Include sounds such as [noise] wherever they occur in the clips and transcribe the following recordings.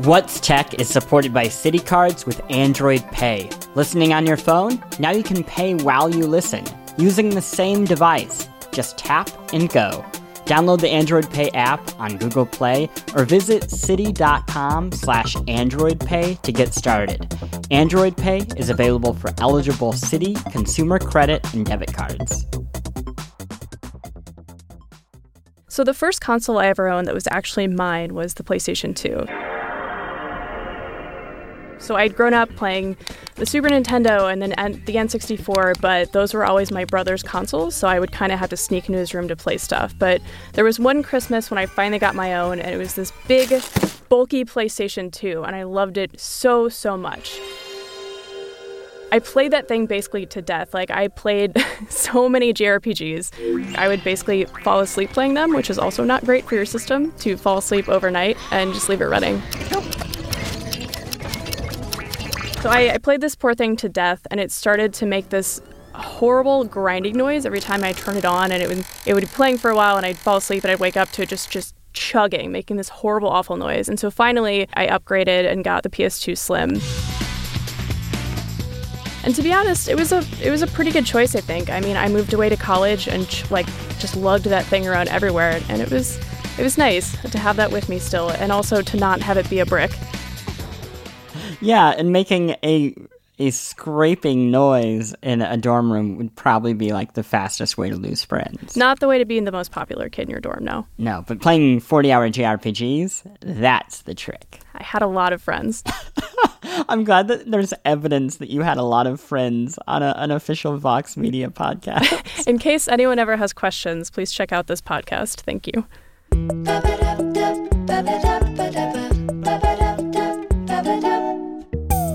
What's Tech is supported by Citi Cards with Android Pay. Listening on your phone? Now you can pay while you listen using the same device. Just tap and go. Download the Android Pay app on Google Play or visit citi.com slash Android Pay to get started. Android Pay is available for eligible Citi consumer credit and debit cards. So the first console I ever owned that was actually mine was the PlayStation 2. So I'd grown up playing the Super Nintendo and then the N64, but those were always my brother's consoles, so I would kind of have to sneak into his room to play stuff. But there was one Christmas when I finally got my own, and it was this big, bulky PlayStation 2, and I loved it so, so much. I played that thing basically to death. Like, I played [laughs] so many JRPGs. I would basically fall asleep playing them, which is also not great for your system to fall asleep overnight and just leave it running. So I, I played this poor thing to death, and it started to make this horrible grinding noise every time I turned it on, and it would it would be playing for a while, and I'd fall asleep, and I'd wake up to it just just chugging, making this horrible, awful noise. And so finally, I upgraded and got the PS2 Slim. And to be honest, it was a it was a pretty good choice. I think. I mean, I moved away to college and ch- like just lugged that thing around everywhere, and it was it was nice to have that with me still, and also to not have it be a brick. Yeah, and making a a scraping noise in a dorm room would probably be like the fastest way to lose friends. Not the way to be the most popular kid in your dorm, no. No, but playing 40 hour JRPGs, that's the trick. I had a lot of friends. [laughs] I'm glad that there's evidence that you had a lot of friends on a, an official Vox Media podcast. [laughs] in case anyone ever has questions, please check out this podcast. Thank you.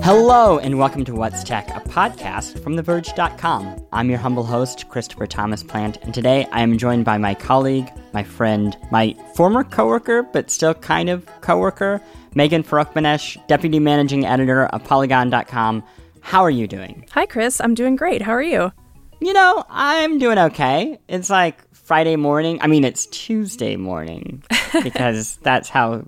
Hello, and welcome to What's Tech, a podcast from TheVerge.com. I'm your humble host, Christopher Thomas Plante, and today I am joined by my colleague, my friend, my former coworker, but still kind of coworker, Megan Farokhmanesh, Deputy Managing Editor of Polygon.com. How are you doing? Hi, Chris. I'm doing great. How are you? You know, I'm doing okay. It's like Friday morning. I mean, it's Tuesday morning [laughs] because that's how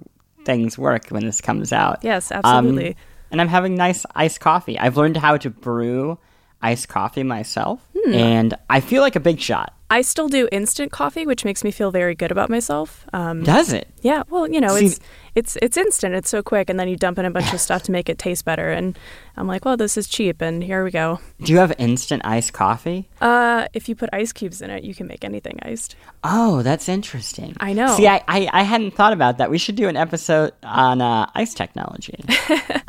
things work when this comes out. Yes, absolutely. Um, and I'm having nice iced coffee. I've learned how to brew iced coffee myself, hmm. and I feel like a big shot. I still do instant coffee, which makes me feel very good about myself. Um, Does it? Yeah. Well, you know, See, it's it's it's instant. It's so quick, and then you dump in a bunch of stuff to make it taste better. And I'm like, well, this is cheap, and here we go. Do you have instant iced coffee? Uh, if you put ice cubes in it, you can make anything iced. Oh, that's interesting. I know. See, I I, I hadn't thought about that. We should do an episode on uh, ice technology. [laughs]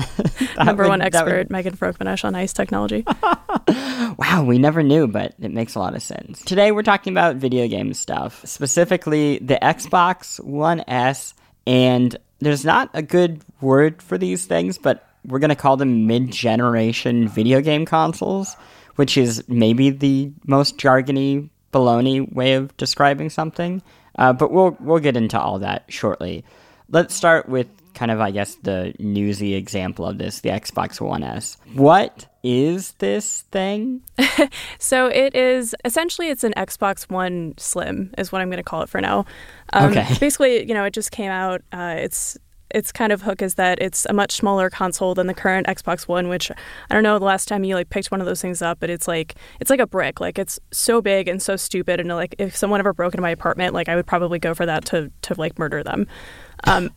[laughs] Number would, one expert, would... Megan Farokhmanesh on ice technology. [laughs] wow, we never knew, but it makes a lot of sense. Today we're talking about video game stuff, specifically the Xbox One S and there's not a good word for these things, but we're going to call them mid generation video game consoles, which is maybe the most jargony, baloney way of describing something. Uh, but we'll, we'll get into all that shortly. Let's start with kind of, I guess, the newsy example of this the Xbox One S. What is this thing? [laughs] so it is essentially it's an Xbox One Slim is what I'm going to call it for now. Um, okay. [laughs] Basically, you know, it just came out. Uh, it's its kind of hook is that it's a much smaller console than the current Xbox One, which I don't know the last time you like picked one of those things up, but it's like it's like a brick. Like it's so big and so stupid, and like if someone ever broke into my apartment, like I would probably go for that to to like murder them. Um,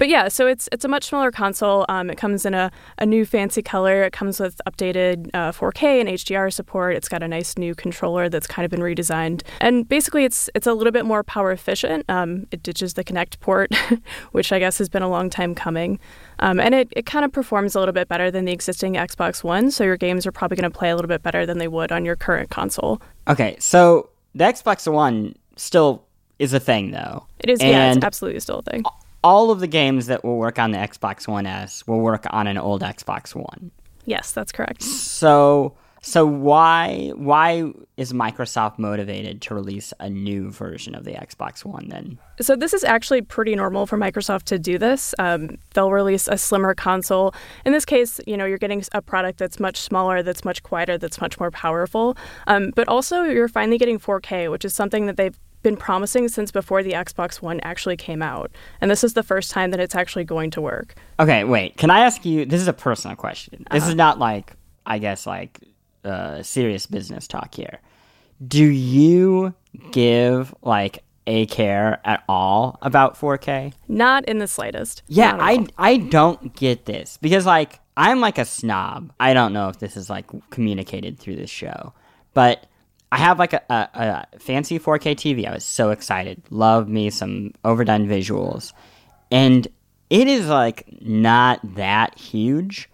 but yeah, so it's it's a much smaller console. Um, it comes in a, a new fancy color. It comes with updated uh, 4K and HDR support. It's got a nice new controller that's kind of been redesigned, and basically it's it's a little bit more power efficient. Um, it ditches the Kinect port, [laughs] which I guess has been a long time coming, um, and it, it kind of performs a little bit better than the existing Xbox One. So your games are probably going to play a little bit better than they would on your current console. Okay, so the Xbox One still is a thing though. It is, and yeah, it's absolutely still a thing all of the games that will work on the Xbox One S will work on an old Xbox One. Yes, that's correct. So so why why is Microsoft motivated to release a new version of the Xbox One then? So this is actually pretty normal for Microsoft to do this. Um, they'll release a slimmer console. In this case, you know you're getting a product that's much smaller, that's much quieter, that's much more powerful. Um, but also you're finally getting 4K, which is something that they've been promising since before the Xbox One actually came out. And this is the first time that it's actually going to work. Okay, wait. Can I ask you? This is a personal question. This uh-huh. is not like, I guess, like uh, serious business talk here. Do you give like a care at all about 4K? Not in the slightest. Yeah, I I don't get this because like I'm like a snob. I don't know if this is like communicated through this show, but I have like a, a, a fancy 4K TV. I was so excited. Love me some overdone visuals, and it is like not that huge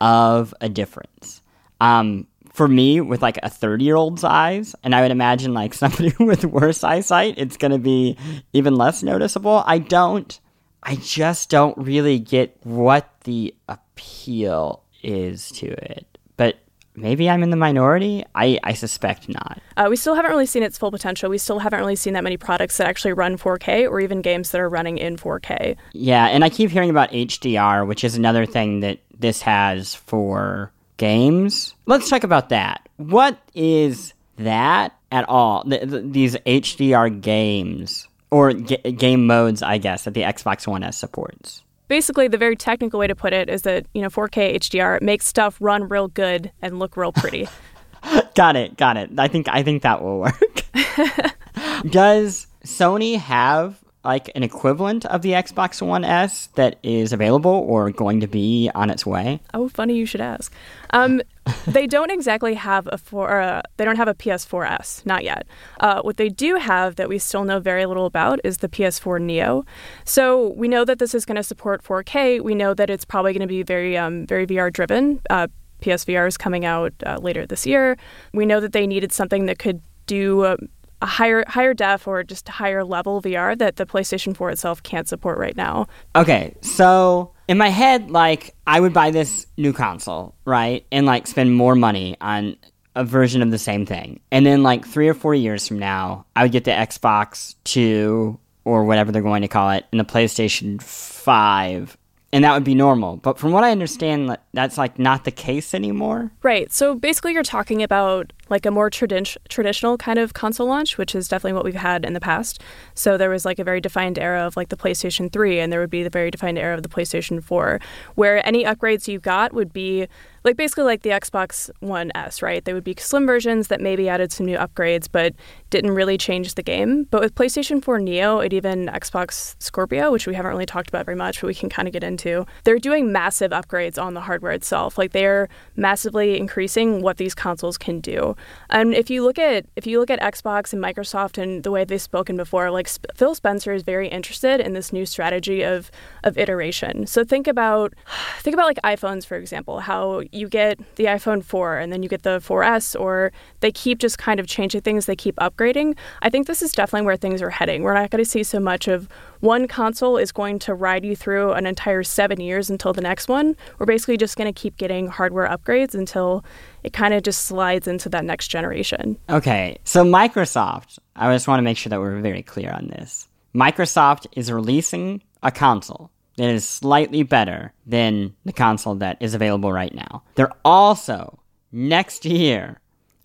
of a difference. Um, for me with like a 30 year old's eyes and i would imagine like [laughs] somebody with worse eyesight it's going to be even less noticeable i don't i just don't really get what the appeal is to it but maybe i'm in the minority i, I suspect not uh, we still haven't really seen its full potential we still haven't really seen that many products that actually run 4k or even games that are running in 4k yeah and i keep hearing about hdr which is another thing that this has for games. Let's talk about that. What is that at all? these HDR games or game modes, I guess, that the Xbox One S supports. Basically, the very technical way to put it is that you know 4K HDR makes stuff run real good and look real pretty. [laughs] got it, got it. I think I think that will work. [laughs] Does Sony have like an equivalent of the Xbox One S that is available or going to be on its way? Oh, funny you should ask. Um, [laughs] they don't exactly have a four. Uh, they don't have a PS4S, not yet. Uh, what they do have that we still know very little about is the PS4 Neo. So we know that this is going to support 4K. We know that it's probably going to be very, um, very VR driven. Uh, PSVR is coming out uh, later this year. We know that they needed something that could do uh, a higher higher def or just higher level VR that the PlayStation 4 itself can't support right now. Okay, so in my head, like I would buy this new console, right, and like spend more money on a version of the same thing, and then like three or four years from now, I would get the Xbox Two or whatever they're going to call it, and the PlayStation Five, and that would be normal. But from what I understand, that's like not the case anymore. Right. So basically, you're talking about like a more tradi- traditional kind of console launch, which is definitely what we've had in the past. So there was like a very defined era of like the PlayStation 3, and there would be the very defined era of the PlayStation 4, where any upgrades you got would be like basically like the Xbox One S, right? They would be slim versions that maybe added some new upgrades, but didn't really change the game. But with PlayStation 4 Neo and even Xbox Scorpio, which we haven't really talked about very much, but we can kind of get into, they're doing massive upgrades on the hardware itself. Like they're massively increasing what these consoles can do. And if you look at if you look at Xbox and Microsoft and the way they've spoken before, like Sp- Phil Spencer is very interested in this new strategy of of iteration. So think about [sighs] think about like iPhones for example, how you get the iPhone 4 and then you get the 4S or they keep just kind of changing things, they keep upgrading. I think this is definitely where things are heading. We're not going to see so much of one console is going to ride you through an entire 7 years until the next one. We're basically just going to keep getting hardware upgrades until it kind of just slides into that next generation. Okay. So Microsoft, I just want to make sure that we're very clear on this. Microsoft is releasing a console that is slightly better than the console that is available right now. They're also next year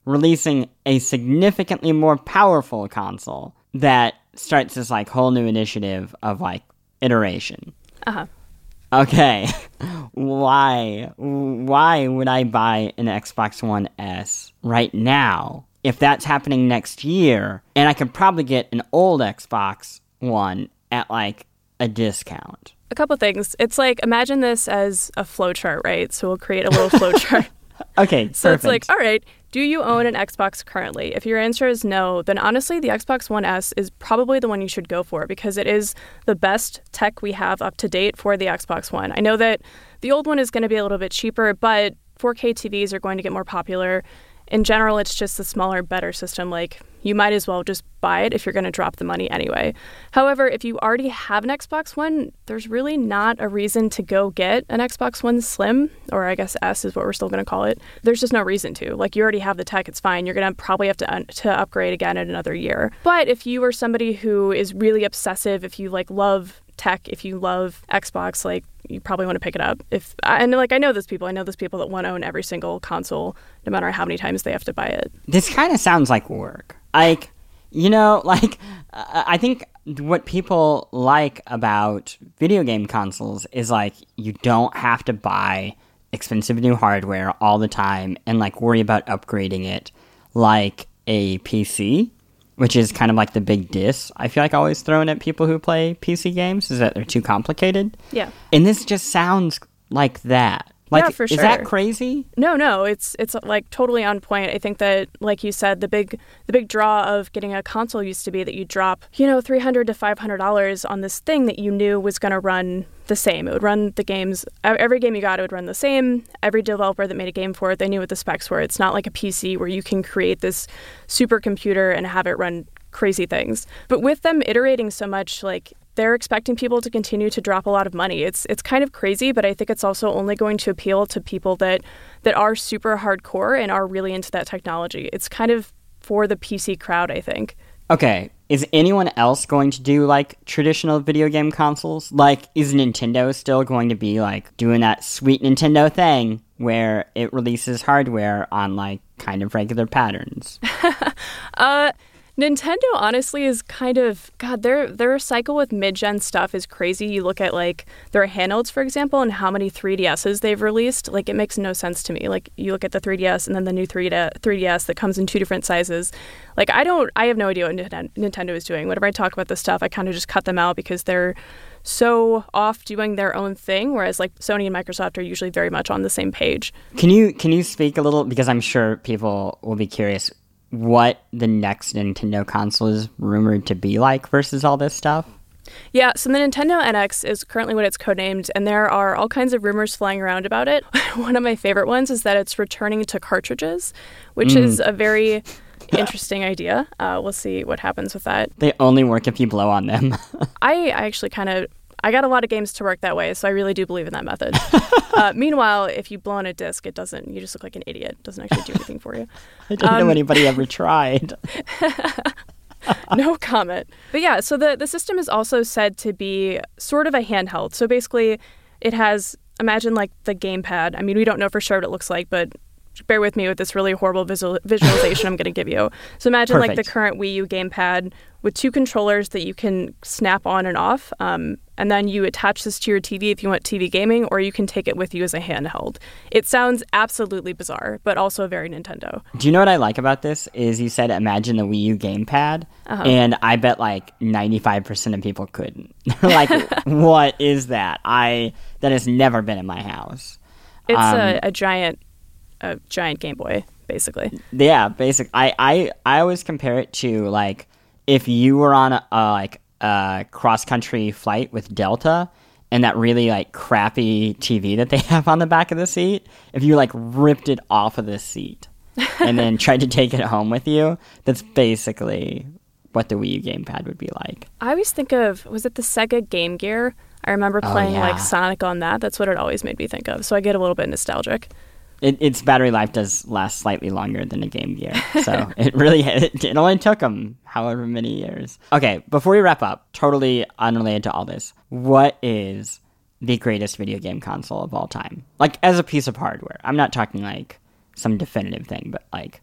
releasing a significantly more powerful console that starts this like whole new initiative of like iteration. Uh-huh. Okay. [laughs] Why? Why would I buy an Xbox One S right now if that's happening next year and I could probably get an old Xbox One at like a discount? a couple things. It's like imagine this as a flowchart, right? So we'll create a little flowchart. [laughs] okay. So perfect. it's like, all right, do you own an Xbox currently? If your answer is no, then honestly, the Xbox One S is probably the one you should go for because it is the best tech we have up to date for the Xbox One. I know that the old one is going to be a little bit cheaper, but 4K TVs are going to get more popular in general, it's just a smaller, better system. Like, you might as well just buy it if you're going to drop the money anyway. However, if you already have an Xbox One, there's really not a reason to go get an Xbox One Slim, or I guess S is what we're still going to call it. There's just no reason to. Like, you already have the tech, it's fine. You're going to probably have to, un- to upgrade again in another year. But if you are somebody who is really obsessive, if you like love tech, if you love Xbox, like you probably want to pick it up. If and like I know those people, I know those people that want to own every single console, no matter how many times they have to buy it. This kind of sounds like work. Like You know, [laughs] like, uh, I think what people like about video game consoles is like you don't have to buy expensive new hardware all the time and like worry about upgrading it like a PC, which is kind of like the big diss I feel like always thrown at people who play PC games is that they're too complicated. Yeah. And this just sounds like that. Like, yeah, for sure. Is that crazy? No, no, it's it's like totally on point. I think that, like you said, the big the big draw of getting a console used to be that you drop, you know, three hundred to five hundred dollars on this thing that you knew was going to run the same. It would run the games. Every game you got, it would run the same. Every developer that made a game for it, they knew what the specs were. It's not like a PC where you can create this supercomputer and have it run crazy things. But with them iterating so much, like they're expecting people to continue to drop a lot of money. It's it's kind of crazy, but I think it's also only going to appeal to people that that are super hardcore and are really into that technology. It's kind of for the PC crowd, I think. Okay, is anyone else going to do like traditional video game consoles? Like is Nintendo still going to be like doing that sweet Nintendo thing where it releases hardware on like kind of regular patterns? [laughs] uh Nintendo honestly is kind of God. Their their cycle with mid-gen stuff is crazy. You look at like their handhelds, for example, and how many 3DSs they've released. Like it makes no sense to me. Like you look at the 3DS and then the new 3DS that comes in two different sizes. Like I don't. I have no idea what Nintendo is doing. Whenever I talk about this stuff, I kind of just cut them out because they're so off doing their own thing whereas like Sony and Microsoft are usually very much on the same page. Can you can you speak a little because I'm sure people will be curious what the next Nintendo console is rumored to be like versus all this stuff? Yeah, so the Nintendo NX is currently what it's codenamed, and there are all kinds of rumors flying around about it. [laughs] One of my favorite ones is that it's returning to cartridges, which mm. is a very interesting idea. Uh, we'll see what happens with that. They only work if you blow on them. [laughs] I, I actually kind of I got a lot of games to work that way, so I really do believe in that method. [laughs] uh, meanwhile, if you blow on a disc, it doesn't. You just look like an idiot. It doesn't actually do anything for you. [laughs] I don't um, know anybody ever [laughs] tried. no comment. But yeah, so the the system is also said to be sort of a handheld. So basically, it has imagine like the gamepad. I mean, we don't know for sure what it looks like, but bear with me with this really horrible visual, visualization I'm going to give you. So imagine Perfect. like the current Wii U gamepad with two controllers that you can snap on and off. Um, and then you attach this to your TV if you want TV gaming, or you can take it with you as a handheld. It sounds absolutely bizarre, but also very Nintendo. Do you know what I like about this? Is you said imagine the Wii U gamepad, uh-huh. and I bet like ninety five percent of people couldn't. [laughs] like, what is that? I that has never been in my house. It's um, a, a giant, a giant Game Boy, basically. Yeah, basic. I I I always compare it to like if you were on a, a like a cross country flight with Delta and that really like crappy TV that they [laughs] have on the back of the seat, if you like ripped it off of the seat and then [laughs] tried to take it home with you, that's basically what the Wii U gamepad would be like. I always think of was it the Sega Game Gear? I remember oh, playing oh, yeah. like Sonic on that. That's what it always made me think of. So I get a little bit nostalgic. It, its battery life does last slightly longer than a Game Gear, so [laughs] it really it, [laughs] it only took them however many years. Okay, before we wrap up, totally unrelated to all this, what is the greatest video game console of all time? Like as a piece of hardware. I'm not talking like some definitive thing, but like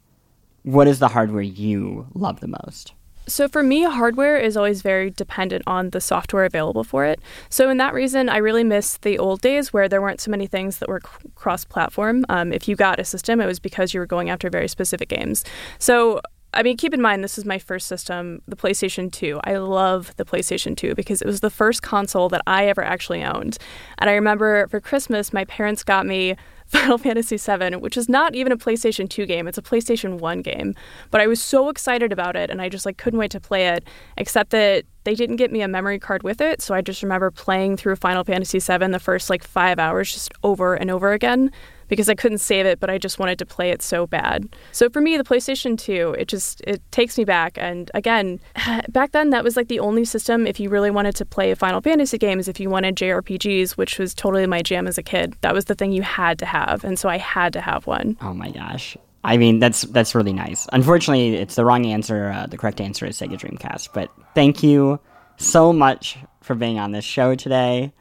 what is the hardware you love the most? So for me, hardware is always very dependent on the software available for it. So in that reason, I really miss the old days where there weren't so many things that were cross-platform. Um, if you got a system, it was because you were going after very specific games. So I mean, keep in mind, this is my first system, the PlayStation 2. I love the PlayStation 2 because it was the first console that I ever actually owned. And I remember for Christmas, my parents got me Final [laughs] Fantasy VII, which is not even a PlayStation 2 game, it's a PlayStation 1 game. But I was so excited about it and I just like couldn't wait to play it, except that they didn't get me a memory card with it, so I just remember playing through Final Fantasy VII the first like 5 hours just over and over again because I couldn't save it, but I just wanted to play it so bad. So for me, the PlayStation 2, it just it takes me back. And again, [sighs] back then that was like the only system if you really wanted to play Final Fantasy games, if you wanted JRPGs, which was totally my jam as a kid. That was the thing you had to have, and so I had to have one. Oh my gosh. I mean, that's that's really nice. Unfortunately, it's the wrong answer. Uh, the correct answer is Sega Dreamcast. But thank you so much for being on this show today.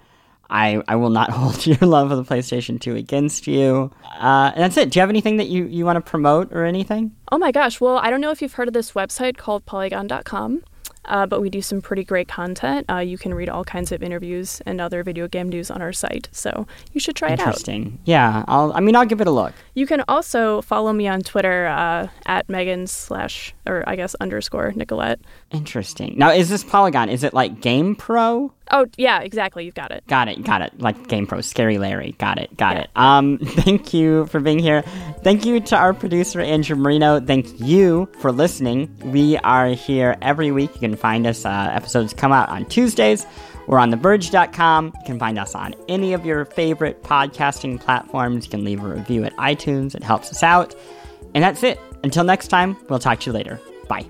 I, I will not [laughs] hold your love of the PlayStation 2 against you. Uh, and that's it. Do you have anything that you, you want to promote or anything? Oh my gosh. Well, I don't know if you've heard of this website called polygon.com. Uh, but we do some pretty great content. Uh, you can read all kinds of interviews and other video game news on our site, so you should try it out. Interesting. Yeah, I'll. I mean, I'll give it a look. You can also follow me on Twitter uh, at Megan slash or I guess underscore Nicolette. Interesting. Now, is this Polygon? Is it like Game Pro? Oh yeah, exactly. You've got it. Got it. Got it. Like Game Pro, Scary Larry. Got it. Got yeah. it. Um, [laughs] thank you for being here. Thank you to our producer Andrew Marino. Thank you for listening. We are here every week. You can find us. Uh, episodes come out on Tuesdays. We're on theverge.com. You can find us on any of your favorite podcasting platforms. You can leave a review at iTunes. It helps us out. And that's it. Until next time, we'll talk to you later. Bye.